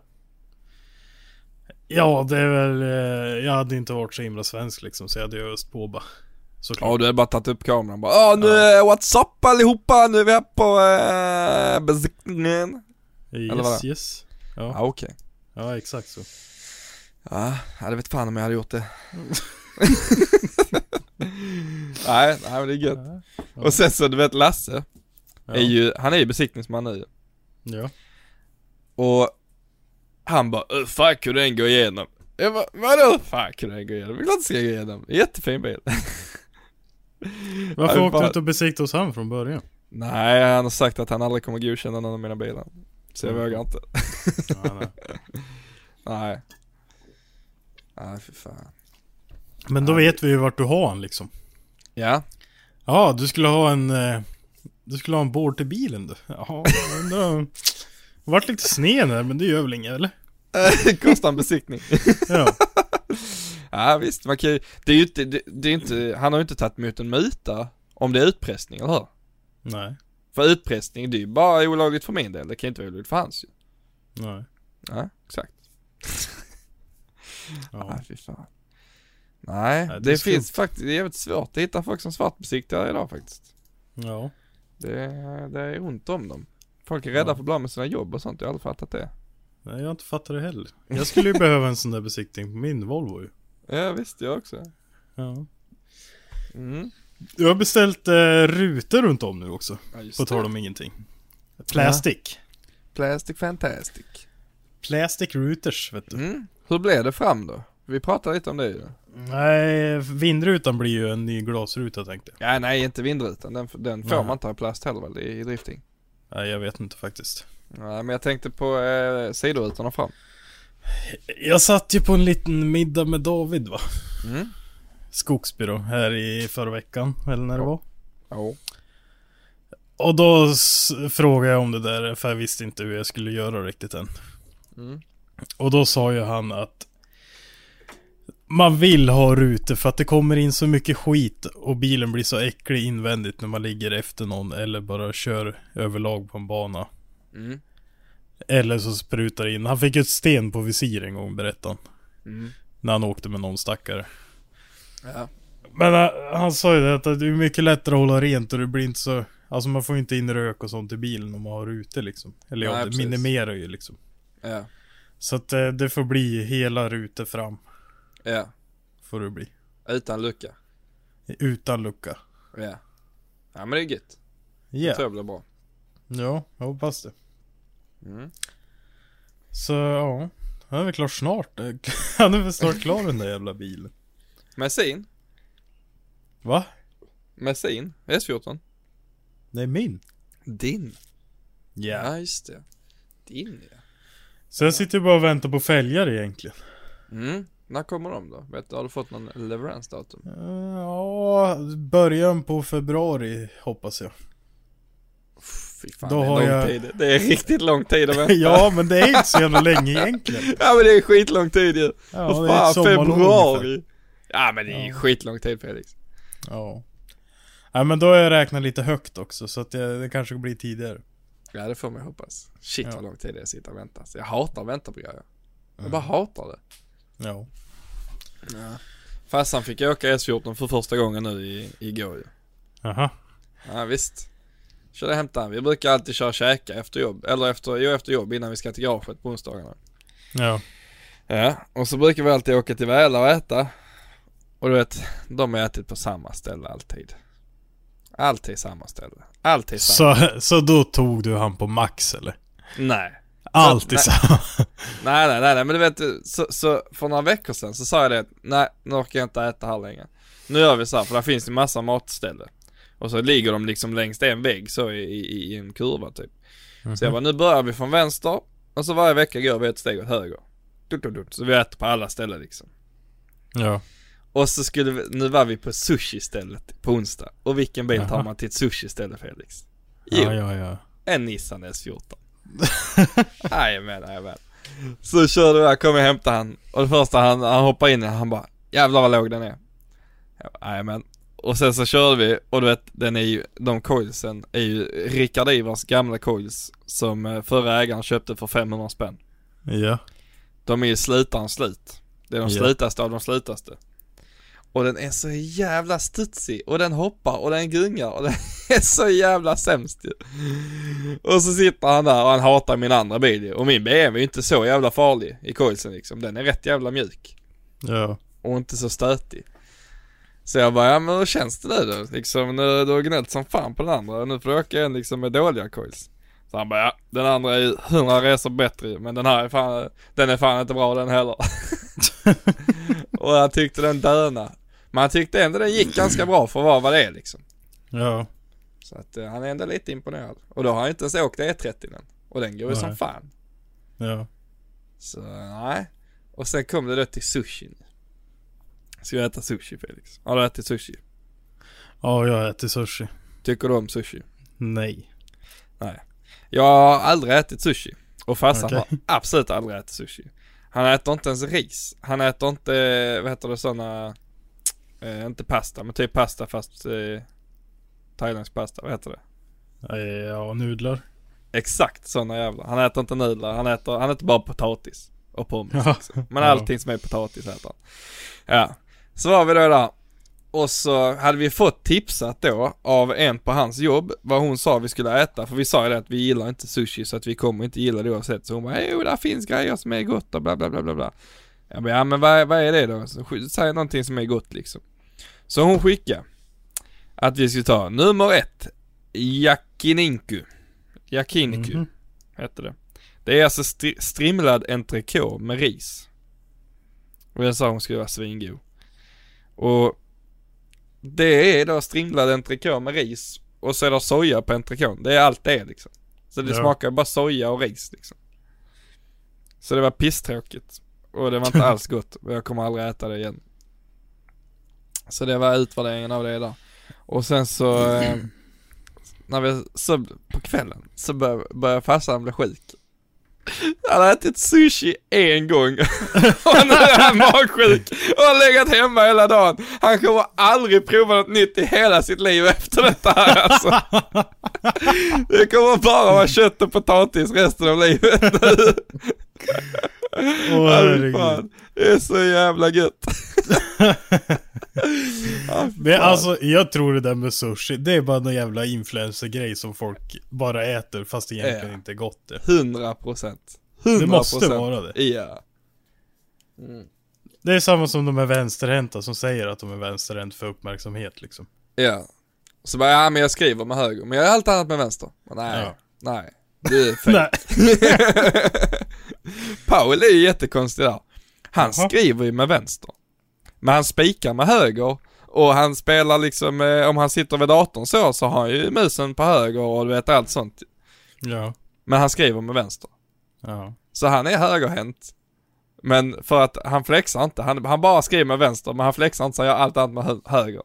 Ja, det är väl, eh, jag hade inte varit så himla svensk liksom, så jag hade ju öst på bara. Såklart. Ja du har bara tagit upp kameran bara, ja nu, ja. what's up allihopa, nu är vi här på äh, besiktningen. yes, eller yes. Ja Ja, okej. ja, exakt så. Ja, jag vet fan om jag hade gjort det. nej, nej men det är gött. Och sen så du vet Lasse, Ja. är ju, han är ju besiktningsman nu Ja. Och han bara, "Hur fan kunde den gå igenom? Jag bara, vadå hur fan kunde den gå igenom? Det är klart den ska gå igenom, jättefin bil. Varför åkte bara- du inte och besiktade hos han från början? Nej, han har sagt att han aldrig kommer godkänna någon av mina bilar. Så jag Mm. vågar inte. Nej. Nej. Nej, för fan. Men då vet vi ju vart du har han liksom. Ja, Ja, du skulle ha en... eh, Du skulle ha en board till bilen du. Ja, jag undrar... Det vart lite sned där, men det gör väl inget eller? kostar en besiktning. Ja. Ja visst, man kan ju, det är ju inte, det, det är inte, han har ju inte tagit emot en muta om det är utpressning, eller hur? Nej. För utpressning, det är ju bara olagligt för min del, det kan inte vara olagligt för hans ju. Nej. Ja, exakt. Ja. Nej, fy fan. Nej, Nej, det, det finns faktiskt, det är jävligt svårt att hitta folk som svartbesiktigar idag faktiskt. Ja. Det, det är ont om dem. Folk är rädda Ja. för att bli med sina jobb och sånt, jag har aldrig fattat det. Nej, jag har inte fattat det heller. Jag skulle ju behöva en sån där besiktning på min Volvo ju. Ja visst, jag också. Ja. Mm. Jag har beställt eh, rutor runt om nu också. Ja, På tal om ingenting. Plastic. Plastic Fantastic. Plastic routers vet du. Mm. Hur blev det fram då? Vi pratade lite om det ju. Nej, vindrutan blir ju en ny glasruta tänkte jag. Ja nej inte vindrutan, den, den får Nej. man inte ha i plast heller väl i, i drifting? Nej, jag vet inte faktiskt. Nej men jag tänkte på eh, sidorutorna fram. Jag satt ju på en liten middag med David va. Mm. Skogsby då, här i förra veckan, eller när det var. Ja. Och då frågade jag om det där, för jag visste inte hur jag skulle göra riktigt än. Mm. Och då sa ju han att man vill ha rutor för att det kommer in så mycket skit och bilen blir så äcklig invändigt när man ligger efter någon eller bara kör överlag på en bana. Mm. Eller så sprutar det in. Han fick ett sten på visir en gång berättade han. Mm. När han åkte med någon stackare. Ja. Men äh, han sa ju det att det är mycket lättare att hålla rent och det blir inte så Alltså man får inte in rök och sånt i bilen om man har rutor liksom. Eller ja, Nej, det precis. minimerar ju liksom. Ja. Så att eh, det får bli hela rutor fram. Ja. Får det bli. Utan lucka. Utan lucka. Ja. Ja men det är gött. Ja. Det tror jag blir bra. Ja, jag hoppas det. Mm. Så ja. Han är väl klar snart. Han är väl snart klar den där jävla bilen. Messin. Va? Messin. S14. Det är min. Din. Ja. Ja just det. Din ja. Så jag sitter ju bara och väntar på fälgar egentligen. Mm. När kommer de då? Vet du, har du fått någon leveransdatum? Eh, Ja, början på februari hoppas jag. Fy fan, Då det är har lång jag- tid. Det är riktigt lång tid att vänta. ja, men det är inte så jävla länge egentligen. Ja men det är skitlång tid ju. Ja, Vad fan, sommarlov ungefär. februari. Ja men det är Ja. skitlång tid Felix. Ja. Ja men då har jag räknat lite högt också så att det, det kanske blir tidigare. Ja det får man hoppas. Shit Ja. vad lång tid det är att sitta och vänta. Så jag hatar att vänta på grejer. Jag bara hatar det. Ja. Farsan fick åka S14 för första gången nu i, igår ju. Jaha. Ja visst. Körde hem han. Vi brukar alltid köra och käka efter jobb. Eller efter, jo efter jobb innan vi ska till garaget på onsdagarna. Ja. Ja, och så brukar vi alltid åka till Väla och äta. Och du vet, de har ätit på samma ställe alltid. Alltid samma ställe. Alltid samma. Så, så då tog du han på max eller? Nej. Alltid samma. Nej, nej, nej, nej, men du vet, så, så för några veckor sedan så sa jag det, nej, nu orkar jag inte äta här längre. Nu gör vi så här, för där finns det massa matställen. Och så ligger de liksom längs en vägg så i, i, i en kurva typ. Så jag bara, nu börjar vi från vänster, och så varje vecka går vi ett steg åt höger. Dut, dut, dut. Så vi äter på alla ställen liksom. Ja. Och så skulle vi, nu var vi på sushi-stället på onsdag. Och vilken bil tar man till ett sushi-ställe Felix? Jo, Ja, ja, ja. en Nissan S14. Jajamän, jajamän. Så körde jag, kom och hämtade han. Och det första han, han hoppar in han bara Jävlar vad låg den är. Jajamän. Och sen så körde vi och du vet, den är ju, de coilsen är ju Rickard Ivars gamla coils som eh, förra ägaren köpte för 500 spänn. Ja. De är ju slutarens slut. Det är de Ja. slutaste av de slutaste. Och den är så jävla studsig och den hoppar och den gungar och den är så jävla sämst ju. Och så sitter han där och han hatar min andra bil ju. Och min BMW är ju inte så jävla farlig i coilsen liksom. Den är rätt jävla mjuk. Ja. Och inte så stötig. Så jag bara, ja men hur känns det nu då? Liksom, nu, du har gnällt som fan på den andra och nu får du åka en liksom med dåliga coils. Så han bara, ja den andra är ju hundra resor bättre men den här är fan, den är fan inte bra den heller. och han tyckte den döna. Men han tyckte ändå den gick ganska bra för att vara vad det är liksom. Ja. Så att eh, han är ändå lite imponerad. Och då har han inte ens åkt E30 än. Och den går ju som Nej. fan. Ja. Så nej. Och sen kom det då till sushi. Ska jag äta sushi Felix? Har du ätit sushi? Ja, jag äter sushi. Tycker du om sushi? Nej. Jag har aldrig ätit sushi. Och farsan Okej. har absolut aldrig ätit sushi. Han äter inte ens ris. Han äter inte, vad heter det, sådana, eh, inte pasta, men typ pasta fast eh, thailändsk pasta, vad heter det? Ja, nudlar. Exakt sådana jävla. Han äter inte nudlar, han äter, han äter bara potatis. Och pommes liksom. Men allting som är potatis äter han. Ja. Så var vi då där. Och så hade vi fått tipsat då av en på hans jobb vad hon sa vi skulle äta. För vi sa ju det att vi gillar inte sushi så att vi kommer inte gilla det oavsett. Så hon bara, jo där finns grejer som är gott och bla bla bla bla bla. Jag bara, ja men vad, vad är det då? Så säg någonting som är gott liksom. Så hon skickade att vi skulle ta nummer ett, yakiniku. Yakiniku Mhm. hette det. Det är alltså stri- strimlad entrecote med ris. Och jag sa hon skulle vara svingod. Och det är då strimlad entrecote med ris och så är det soja på entrecoten. Det är allt det är liksom. Så det Ja. smakar bara soja och ris liksom. Så det var pisstråkigt. Och det var inte alls gott och jag kommer aldrig äta det igen. Så det var utvärderingen av det där. Och sen så, eh, när vi, så på kvällen så bör, började farsan bli sjuk. Han har ätit sushi en gång och nu är han magsjuk och har legat hemma hela dagen. Han kommer aldrig prova något nytt i hela sitt liv efter detta här alltså. Det kommer bara vara kött och potatis resten av livet nu. Fy herregud. fan. Det är så jävla gött. Men alltså, jag tror det där med sushi, det är bara någon jävla influencer-grej som folk bara äter fast det egentligen Ja. inte är gott det. 100 procent. 100 Det måste vara det. Ja. Det är samma som de är vänsterhänta som säger att de är vänsterhänt för uppmärksamhet liksom. Ja. Så bara, ja men jag skriver med höger, men jag gör allt annat med vänster. Men nej, Ja. nej. Du är. Nej. Paul är ju jättekonstig där. Han Jaha. skriver ju med vänster. Men han spikar med höger. Och han spelar liksom, eh, om han sitter vid datorn så, så har han ju musen på höger och du vet allt sånt. Ja. Men han skriver med vänster. Ja. Så han är högerhänt. Men för att han flexar inte, han, han bara skriver med vänster men han flexar inte så han gör allt annat med hö- höger.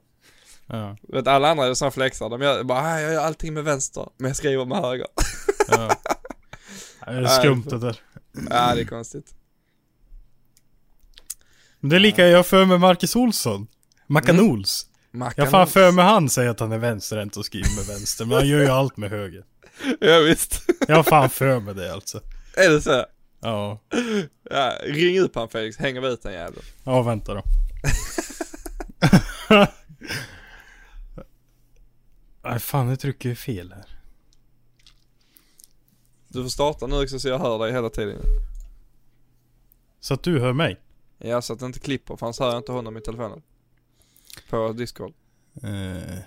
Ja. Du vet alla andra som flexar, de gör bara "Ah, jag gör allting med vänster men jag skriver med höger. ja. Det är skumt det där. ja det är konstigt. Men det är lika jag för med Marcus Olsson. Macanols. Mackan Jag har fan för mig han säger att han är vänsterhänt och skriver med vänster, men han gör ju allt med höger. Ja visst. Jag fan för mig det alltså. är det så? Ja. Ja, ring upp han Felix, hänger vi ut den jäveln. Ja, vänta då. Nej fan, nu trycker jag fel här. Du får starta nu också så jag hör dig hela tiden. Så att du hör mig? Ja, så att det inte klipper för annars hör jag inte honom i telefonen. På Discord. Eh.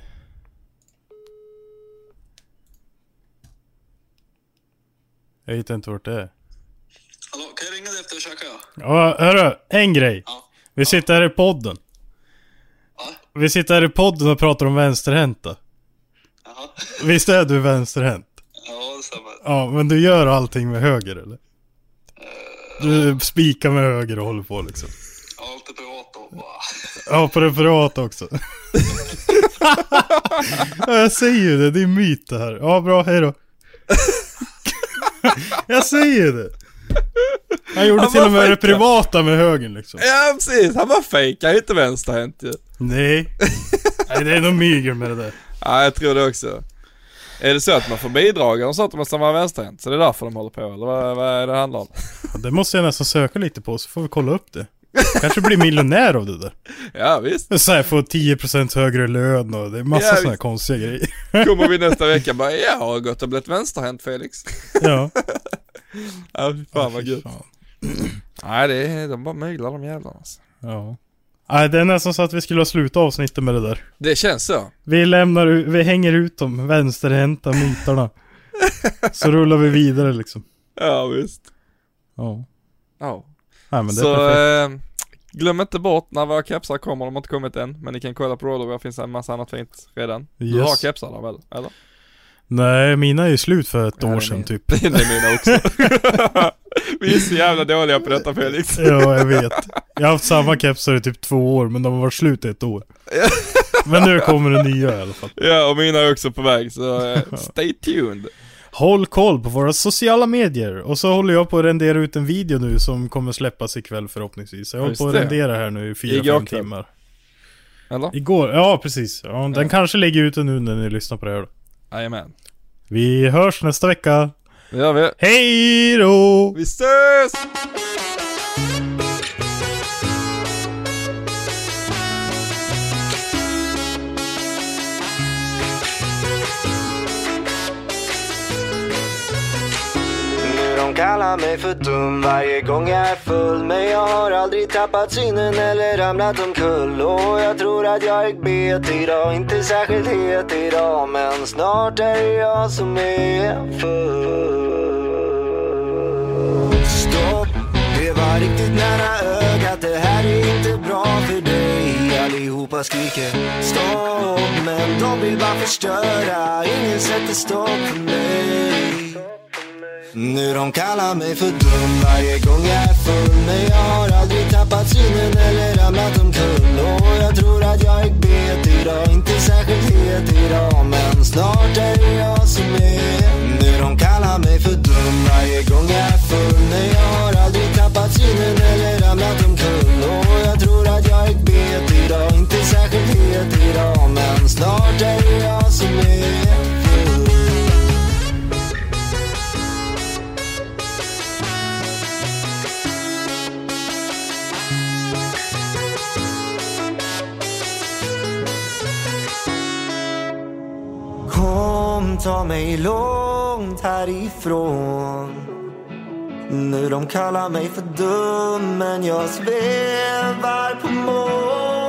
Jag hittar inte vart det är. Hallå, kan jag ringa dig efter käka? Ja, hörru, en grej. Ja. Vi sitter här i podden. Ja. Vi sitter här i podden och pratar om vänsterhänta. Jaha. Visst är du vänsterhänt? Ja, det stämmer. Ja, men du gör allting med höger eller? Du spikar med höger och håller på liksom. Allt är privat och bara... Ja, på det privata också. ja, jag säger ju det, det är myt det här. Ja, bra, hej då. jag säger det. Han gjorde Han till och med det fejkad. privata med högern liksom. Ja precis, han var fake, han är inte vänsterhänt ju. Nej. Nej, det är nog mygel med det där. Ja, jag tror det också. Är det så att man får bidrag och sånt om man ska vara vänsterhänt? Så det är därför de håller på eller vad, vad är det handlar om? Ja, Det måste jag nästan söka lite på så får vi kolla upp det. Kanske blir miljonär av det där. Ja visst. Så här, få 10% högre lön och det är massa Ja, sådana konstiga grejer. Kommer vi nästa vecka bara, jag har gått och blivit vänsterhänt Felix. Ja. Ja fy fan vad Fy gött. Nej det är, de bara myglar de jävlarna alltså. Ja. Nej, det är nästan så att vi skulle ha slutat avsnittet med det där. Det känns så. Vi lämnar vi hänger ut de vänsterhänta myterna. Så rullar vi vidare liksom. Ja visst. Ja. Ja. Nej men det är Så perfekt. eh, glöm inte bort när våra kepsar kommer, de har inte kommit än. Men ni kan kolla på Rollerwear, finns en massa annat fint redan. Du Yes. har kepsar där väl? Eller? Nej, mina är ju slut för ett år sedan min. typ. Det är mina också. Vi är så jävla dåliga på detta Felix. Ja, jag vet. Jag har haft samma kepsar i typ två år, men de har varit slut i ett år. Men nu kommer det nya i alla fall. Ja och mina är också på väg så eh, stay tuned. Håll koll på våra sociala medier. Och så håller jag på att rendera ut en video nu som kommer släppas ikväll förhoppningsvis. Jag håller på att rendera här nu i fyra Igår fem kväll. timmar. Eller? Igår, ja precis. Ja, den Ja. kanske ligger ute nu när ni lyssnar på det här då. Jajamän. Vi hörs nästa vecka. Det gör vi. Hej då! Vi ses! De kallar mig för dum. Varje gång jag är full Men jag har aldrig tappat synen eller ramlat omkull. Och jag tror att jag är bet idag, inte särskilt het idag Men snart är det jag som är full. Stopp, det var riktigt nära ögat. Det här är inte bra för dig. Allihopa skriker stopp. Men de vill bara förstöra. Ingen sätter stopp för mig nu de kallar mig för dum. Varje gång jag är full Men jag har aldrig tappat synen eller ramlat omkull. Och jag tror att jag är bet idag, inte särskilt het idag Men snart är det jag som är. Nu de kallar mig för dum. Varje gång jag är full Men jag har aldrig tappat synen eller ramlat omkull. Och jag tror att jag är bet idag, inte särskilt het idag Men snart är det jag som är. Kom, ta mig långt härifrån. Nu de kallar mig för dum men jag svävar på moln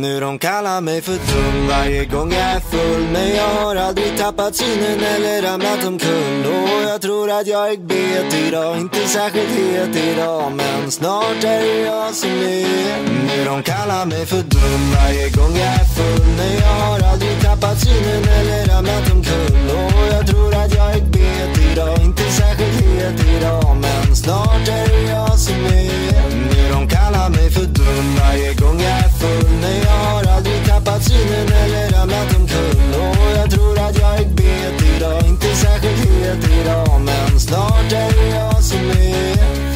nu de kallar mig för dum. Varje gång jag är full Men jag har aldrig tappat synen eller ramlat omkull. Och jag tror att jag är bet idag, inte särskilt het idag Men snart är det jag som är. Nu de kallar mig för dum. Varje gång jag är full Men jag har aldrig tappat synen eller ramlat omkull. Och jag tror att jag är bet idag, inte särskilt het idag Men snart är det jag som är. Nu de kallar mig för dum. Varje gång jag är full full Men jag har aldrig tappat synen eller ramlat omkull. Och jag tror att jag gick bet idag, inte särskilt het idag Men snart är det jag som är